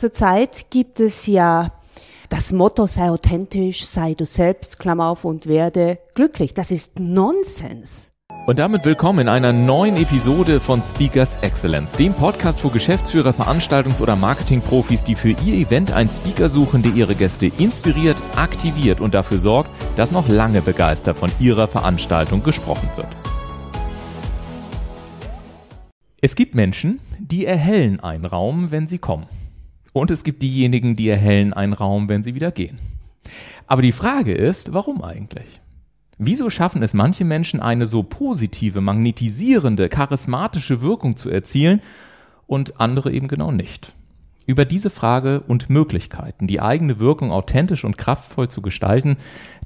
Zurzeit gibt es ja das Motto sei authentisch, sei du selbst, Klammer auf und werde glücklich. Das ist Nonsens. Und damit willkommen in einer neuen Episode von Speakers Excellence, dem Podcast für Geschäftsführer, Veranstaltungs- oder Marketingprofis, die für ihr Event einen Speaker suchen, der ihre Gäste inspiriert, aktiviert und dafür sorgt, dass noch lange begeistert von ihrer Veranstaltung gesprochen wird. Es gibt Menschen, die erhellen einen Raum, wenn sie kommen. Und es gibt diejenigen, die erhellen einen Raum, wenn sie wieder gehen. Aber die Frage ist, warum eigentlich? Wieso schaffen es manche Menschen, eine so positive, magnetisierende, charismatische Wirkung zu erzielen und andere eben genau nicht? Über diese Frage und Möglichkeiten, die eigene Wirkung authentisch und kraftvoll zu gestalten,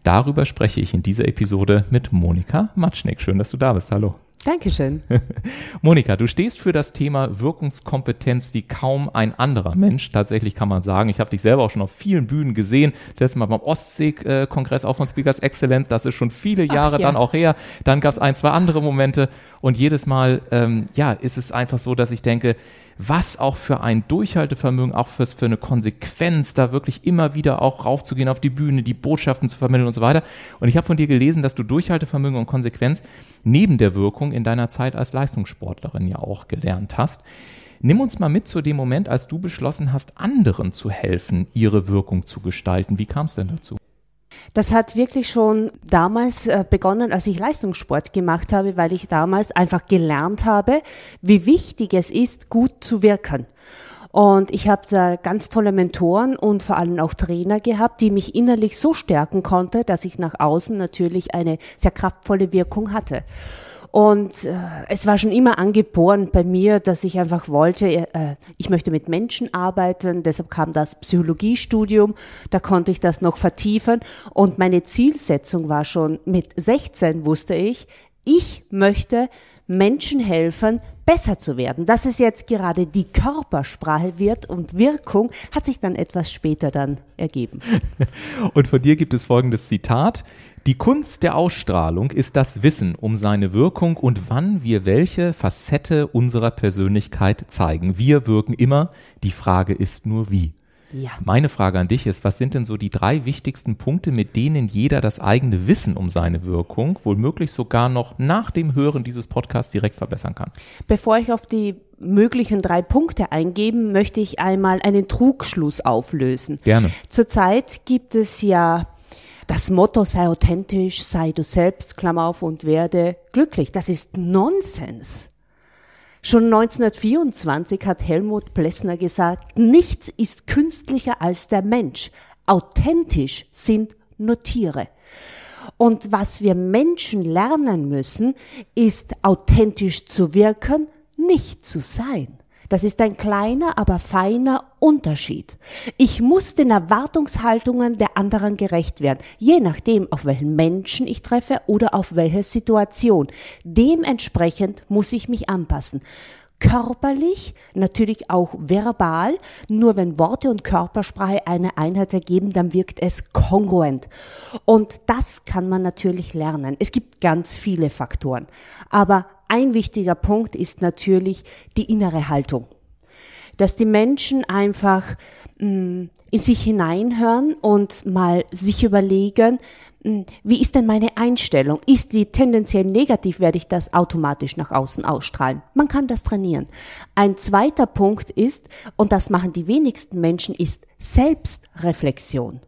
darüber spreche ich in dieser Episode mit Monika Matschnick. Schön, dass du da bist. Hallo. Dankeschön. Monika, du stehst für das Thema Wirkungskompetenz wie kaum ein anderer Mensch. Tatsächlich kann man sagen, ich habe dich selber auch schon auf vielen Bühnen gesehen. Das letzte Mal beim Ostsee-Kongress auch von Speakers Excellence. Das ist schon viele Jahre Ach, ja. dann auch her. Dann gab es ein, zwei andere Momente. Und jedes Mal, ähm, ja, ist es einfach so, dass ich denke, was auch für ein Durchhaltevermögen, auch fürs, für eine Konsequenz, da wirklich immer wieder auch raufzugehen auf die Bühne, die Botschaften zu vermitteln und so weiter. Und ich habe von dir gelesen, dass du Durchhaltevermögen und Konsequenz neben der Wirkung in deiner Zeit als Leistungssportlerin ja auch gelernt hast. Nimm uns mal mit zu dem Moment, als du beschlossen hast, anderen zu helfen, ihre Wirkung zu gestalten. Wie kam es denn dazu? Das hat wirklich schon damals äh, begonnen, als ich Leistungssport gemacht habe, weil ich damals einfach gelernt habe, wie wichtig es ist, gut zu wirken. Und ich habe da ganz tolle Mentoren und vor allem auch Trainer gehabt, die mich innerlich so stärken konnte, dass ich nach außen natürlich eine sehr kraftvolle Wirkung hatte. Und äh, es war schon immer angeboren bei mir, dass ich einfach wollte, äh, ich möchte mit Menschen arbeiten. Deshalb kam das Psychologiestudium. Da konnte ich das noch vertiefen. Und meine Zielsetzung war schon mit 16 wusste ich, ich möchte Menschen helfen, besser zu werden. Dass es jetzt gerade die Körpersprache wird und Wirkung, hat sich dann etwas später dann ergeben. Und von dir gibt es folgendes Zitat. Die Kunst der Ausstrahlung ist das Wissen um seine Wirkung und wann wir welche Facette unserer Persönlichkeit zeigen. Wir wirken immer, die Frage ist nur wie. Ja. Meine Frage an dich ist, was sind denn so die drei wichtigsten Punkte, mit denen jeder das eigene Wissen um seine Wirkung womöglich sogar noch nach dem Hören dieses Podcasts direkt verbessern kann? Bevor ich auf die möglichen drei Punkte eingeben, möchte ich einmal einen Trugschluss auflösen. Gerne. Zurzeit gibt es ja das Motto sei authentisch, sei du selbst, Klammer auf und werde glücklich. Das ist Nonsens. Schon 1924 hat Helmut Plessner gesagt, nichts ist künstlicher als der Mensch. Authentisch sind nur Tiere. Und was wir Menschen lernen müssen, ist authentisch zu wirken, nicht zu sein. Das ist ein kleiner, aber feiner Unterschied. Ich muss den Erwartungshaltungen der anderen gerecht werden, je nachdem, auf welchen Menschen ich treffe oder auf welche Situation. Dementsprechend muss ich mich anpassen körperlich, natürlich auch verbal. Nur wenn Worte und Körpersprache eine Einheit ergeben, dann wirkt es kongruent. Und das kann man natürlich lernen. Es gibt ganz viele Faktoren. Aber ein wichtiger Punkt ist natürlich die innere Haltung. Dass die Menschen einfach mh, mm, in sich hineinhören und mal sich überlegen, mh, mm, wie ist denn meine Einstellung? Ist die tendenziell negativ, werde ich das automatisch nach außen ausstrahlen. Man kann das trainieren. Ein zweiter Punkt ist, und das machen die wenigsten Menschen, ist Selbstreflexion.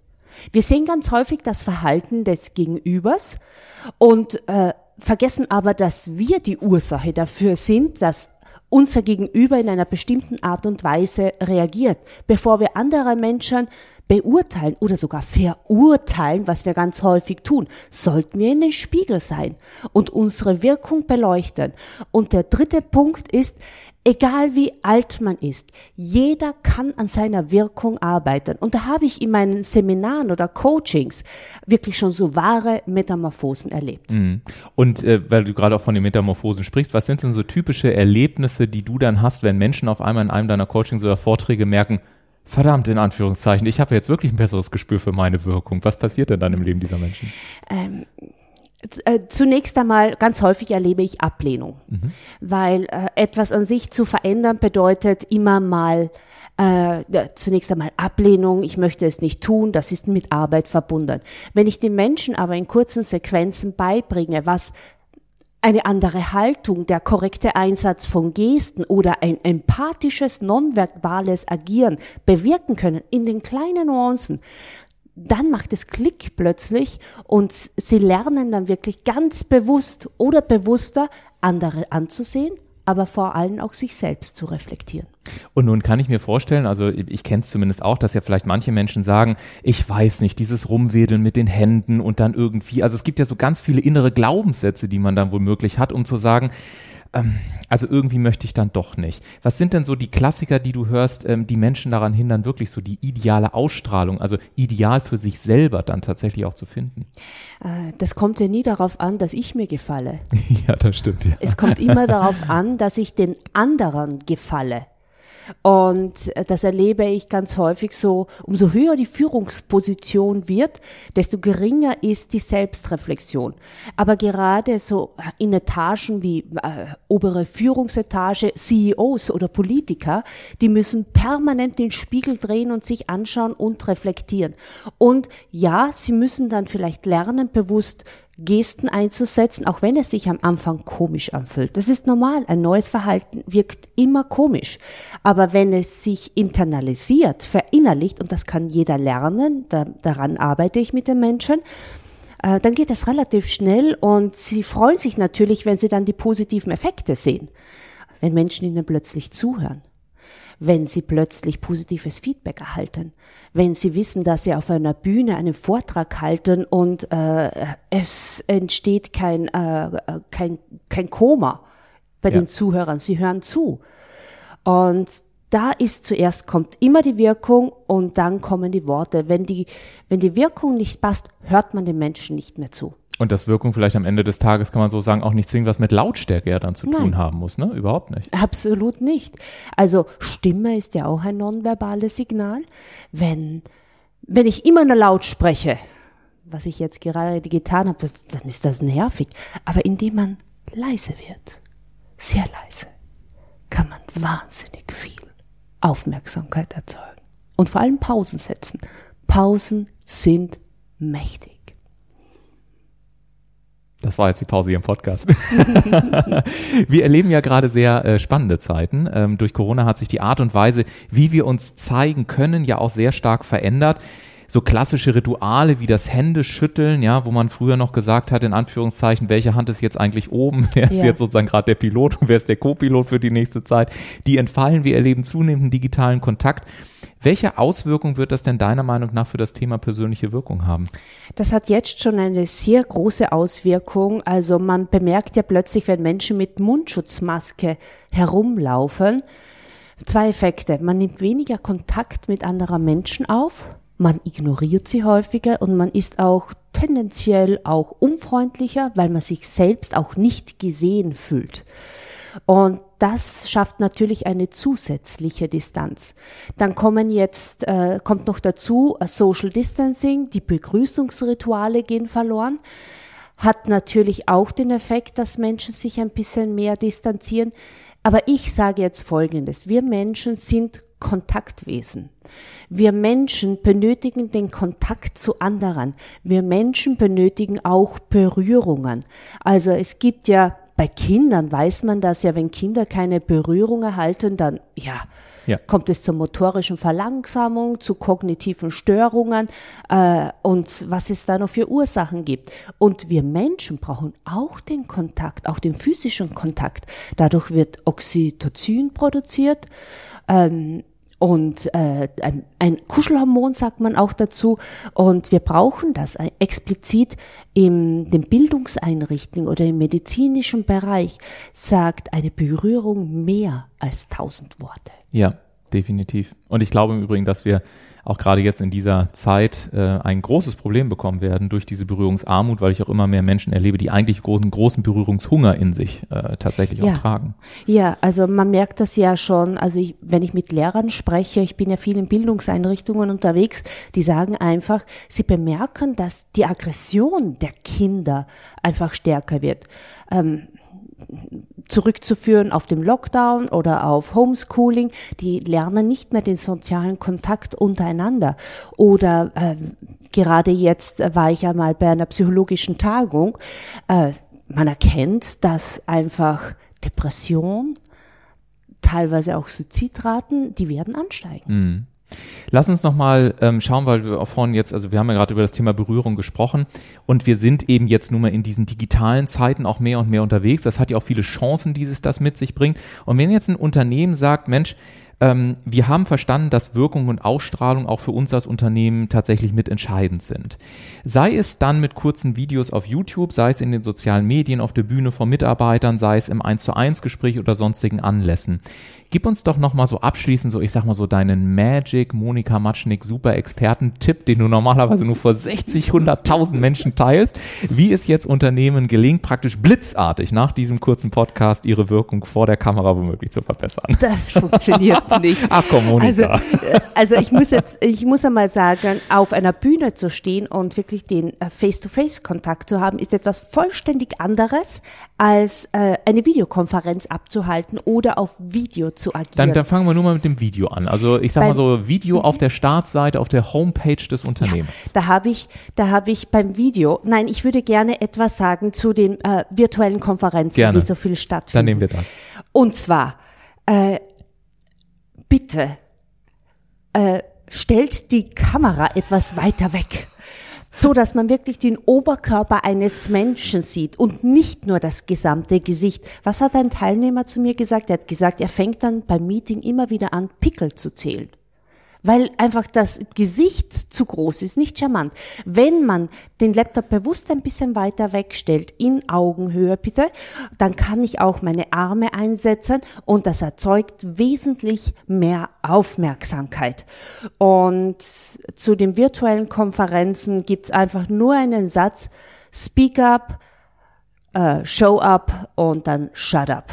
Wir sehen ganz häufig das Verhalten des Gegenübers und äh, vergessen aber, dass wir die Ursache dafür sind, dass unser Gegenüber in einer bestimmten Art und Weise reagiert, bevor wir andere Menschen beurteilen oder sogar verurteilen, was wir ganz häufig tun, sollten wir in den Spiegel sein und unsere Wirkung beleuchten. Und der dritte Punkt ist, egal wie alt man ist, jeder kann an seiner Wirkung arbeiten. Und da habe ich in meinen Seminaren oder Coachings wirklich schon so wahre Metamorphosen erlebt. Mhm. Und äh, weil du gerade auch von den Metamorphosen sprichst, was sind denn so typische Erlebnisse, die du dann hast, wenn Menschen auf einmal in einem deiner Coachings oder Vorträge merken, verdammt, in Anführungszeichen, ich habe jetzt wirklich ein besseres Gespür für meine Wirkung. Was passiert denn dann im Leben dieser Menschen? Ähm, äh, Zunächst einmal, ganz häufig erlebe ich Ablehnung, mhm. weil äh, etwas an sich zu verändern bedeutet immer mal äh, zunächst einmal Ablehnung, ich möchte es nicht tun, das ist mit Arbeit verbunden. Wenn ich den Menschen aber in kurzen Sequenzen beibringe, was eine andere Haltung, der korrekte Einsatz von Gesten oder ein empathisches, nonverbales Agieren bewirken können in den kleinen Nuancen, dann macht es Klick plötzlich und sie lernen dann wirklich ganz bewusst oder bewusster andere anzusehen, aber vor allem auch sich selbst zu reflektieren. Und nun kann ich mir vorstellen, also ich kenne es zumindest auch, dass ja vielleicht manche Menschen sagen, ich weiß nicht, dieses Rumwedeln mit den Händen und dann irgendwie, also es gibt ja so ganz viele innere Glaubenssätze, die man dann womöglich hat, um zu sagen, ähm, also irgendwie möchte ich dann doch nicht. Was sind denn so die Klassiker, die du hörst, ähm, die Menschen daran hindern, wirklich so die ideale Ausstrahlung, also ideal für sich selber dann tatsächlich auch zu finden? Äh, das kommt ja nie darauf an, dass ich mir gefalle. ja, das stimmt. Ja. Es kommt immer darauf an, dass ich den anderen gefalle. Und das erlebe ich ganz häufig so, umso höher die Führungsposition wird, desto geringer ist die Selbstreflexion. Aber gerade so in Etagen wie äh, obere Führungsetage, CEOs oder Politiker, die müssen permanent den Spiegel drehen und sich anschauen und reflektieren. Und ja, sie müssen dann vielleicht lernen, bewusst Gesten einzusetzen, auch wenn es sich am Anfang komisch anfühlt. Das ist normal. Ein neues Verhalten wirkt immer komisch. Aber wenn es sich internalisiert, verinnerlicht, und das kann jeder lernen, da, daran arbeite ich mit den Menschen, äh, dann geht das relativ schnell und sie freuen sich natürlich, wenn sie dann die positiven Effekte sehen. Wenn Menschen ihnen plötzlich zuhören wenn sie plötzlich positives Feedback erhalten, wenn sie wissen, dass sie auf einer Bühne einen Vortrag halten und äh, es entsteht kein, äh, kein, kein Koma bei ja. den Zuhörern, sie hören zu. Und da ist zuerst kommt immer die Wirkung und dann kommen die Worte. Wenn die, wenn die Wirkung nicht passt, hört man den Menschen nicht mehr zu. Und das Wirkung vielleicht am Ende des Tages, kann man so sagen, auch nicht zwingend was mit Lautstärke ja dann zu Nein. tun haben muss, ne? Überhaupt nicht. Absolut nicht. Also Stimme ist ja auch ein nonverbales Signal. Wenn, wenn ich immer nur laut spreche, was ich jetzt gerade getan habe, dann ist das nervig. Aber indem man leise wird, sehr leise, kann man wahnsinnig viel Aufmerksamkeit erzeugen. Und vor allem Pausen setzen. Pausen sind mächtig. Das war jetzt die Pause hier im Podcast. wir erleben ja gerade sehr äh, spannende Zeiten. Ähm, durch Corona hat sich die Art und Weise, wie wir uns zeigen können, ja auch sehr stark verändert so klassische Rituale wie das Händeschütteln, ja, wo man früher noch gesagt hat, in Anführungszeichen, welche Hand ist jetzt eigentlich oben, wer ist ja. jetzt sozusagen gerade der Pilot und wer ist der Co-Pilot für die nächste Zeit, die entfallen. Wir erleben zunehmenden digitalen Kontakt. Welche Auswirkung wird das denn deiner Meinung nach für das Thema persönliche Wirkung haben? Das hat jetzt schon eine sehr große Auswirkung. Also man bemerkt ja plötzlich, wenn Menschen mit Mundschutzmaske herumlaufen, zwei Effekte. Man nimmt weniger Kontakt mit anderen Menschen auf, man ignoriert sie häufiger und man ist auch tendenziell auch unfreundlicher, weil man sich selbst auch nicht gesehen fühlt. Und das schafft natürlich eine zusätzliche Distanz. Dann kommen jetzt, äh, kommt noch dazu äh, Social Distancing, die Begrüßungsrituale gehen verloren. Hat natürlich auch den Effekt, dass Menschen sich ein bisschen mehr distanzieren. Aber ich sage jetzt Folgendes. Wir Menschen sind Kontaktwesen. Wir Menschen benötigen den Kontakt zu anderen. Wir Menschen benötigen auch Berührungen. Also es gibt ja bei Kindern weiß man das ja, wenn Kinder keine Berührung erhalten, dann ja, ja. kommt es zur motorischen Verlangsamung, zu kognitiven Störungen äh, und was es da noch für Ursachen gibt. Und wir Menschen brauchen auch den Kontakt, auch den physischen Kontakt. Dadurch wird Oxytocin produziert. Ähm, und äh, ein, ein Kuschelhormon sagt man auch dazu. Und wir brauchen das explizit in den Bildungseinrichtungen oder im medizinischen Bereich, sagt eine Berührung mehr als tausend Worte. Ja, definitiv. Und ich glaube im Übrigen, dass wir auch gerade jetzt in dieser Zeit äh, ein großes Problem bekommen werden durch diese Berührungsarmut, weil ich auch immer mehr Menschen erlebe, die eigentlich großen, großen Berührungshunger in sich äh, tatsächlich ja. auch tragen. Ja, also man merkt das ja schon, also ich, wenn ich mit Lehrern spreche, ich bin ja viel in Bildungseinrichtungen unterwegs, die sagen einfach, sie bemerken, dass die Aggression der Kinder einfach stärker wird. Ähm, zurückzuführen auf dem Lockdown oder auf Homeschooling. Die lernen nicht mehr den sozialen Kontakt untereinander. Oder äh, gerade jetzt war ich einmal bei einer psychologischen Tagung. Äh, man erkennt, dass einfach Depression, teilweise auch Suizidraten, die werden ansteigen. Mhm. Lass uns nochmal ähm, schauen, weil wir auch vorhin jetzt, also wir haben ja gerade über das Thema Berührung gesprochen und wir sind eben jetzt nun mal in diesen digitalen Zeiten auch mehr und mehr unterwegs. Das hat ja auch viele Chancen, die es das mit sich bringt. Und wenn jetzt ein Unternehmen sagt, Mensch, ähm, wir haben verstanden, dass Wirkung und Ausstrahlung auch für uns als Unternehmen tatsächlich mitentscheidend sind. Sei es dann mit kurzen Videos auf YouTube, sei es in den sozialen Medien, auf der Bühne von Mitarbeitern, sei es im 1 zu 1 Gespräch oder sonstigen Anlässen. Gib uns doch nochmal so abschließend so, ich sag mal so deinen Magic Monika Matschnick Super Experten-Tipp, den du normalerweise nur vor 60, 100.000 Menschen teilst, wie es jetzt Unternehmen gelingt, praktisch blitzartig nach diesem kurzen Podcast ihre Wirkung vor der Kamera womöglich zu verbessern. Das funktioniert nicht. Ach komm, Monika. Also, äh, also ich muss jetzt, ich muss einmal sagen, auf einer Bühne zu stehen und wirklich den äh, Face-to-Face-Kontakt zu haben, ist etwas vollständig anderes, als äh, eine Videokonferenz abzuhalten oder auf Video zu agieren. Dann, dann fangen wir nur mal mit dem Video an. Also ich sag beim, mal so Video auf der Startseite, auf der Homepage des Unternehmens. Ja, da habe ich, da habe ich beim Video. Nein, ich würde gerne etwas sagen zu den äh, virtuellen Konferenzen, gerne. die so viel stattfinden. Dann nehmen wir das. Und zwar äh, bitte äh, stellt die Kamera etwas weiter weg so dass man wirklich den Oberkörper eines Menschen sieht und nicht nur das gesamte Gesicht. Was hat ein Teilnehmer zu mir gesagt? Er hat gesagt, er fängt dann beim Meeting immer wieder an, Pickel zu zählen weil einfach das Gesicht zu groß ist, nicht charmant. Wenn man den Laptop bewusst ein bisschen weiter wegstellt, in Augenhöhe bitte, dann kann ich auch meine Arme einsetzen und das erzeugt wesentlich mehr Aufmerksamkeit. Und zu den virtuellen Konferenzen gibt's einfach nur einen Satz, Speak up, uh, Show up und dann Shut up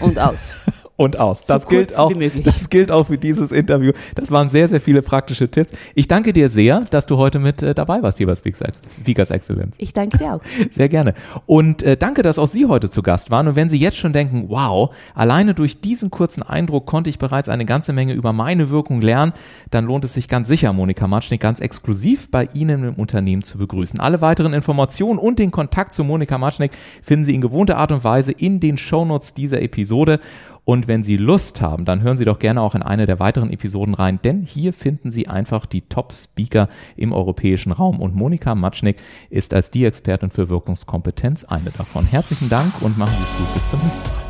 und aus. und aus. Das, so gilt auch, das gilt auch für dieses Interview. Das waren sehr, sehr viele praktische Tipps. Ich danke dir sehr, dass du heute mit äh, dabei warst hier bei Speakers Excellence. Ich danke dir auch. Sehr gerne. Und äh, danke, dass auch Sie heute zu Gast waren. Und wenn Sie jetzt schon denken, wow, alleine durch diesen kurzen Eindruck konnte ich bereits eine ganze Menge über meine Wirkung lernen, dann lohnt es sich ganz sicher, Monika Matschnick ganz exklusiv bei Ihnen im Unternehmen zu begrüßen. Alle weiteren Informationen und den Kontakt zu Monika Matschnick finden Sie in gewohnter Art und Weise in den Shownotes dieser Episode. Und wenn Sie Lust haben, dann hören Sie doch gerne auch in eine der weiteren Episoden rein, denn hier finden Sie einfach die Top-Speaker im europäischen Raum. Und Monika Matschnick ist als die Expertin für Wirkungskompetenz eine davon. Herzlichen Dank und machen Sie es gut. Bis zum nächsten Mal.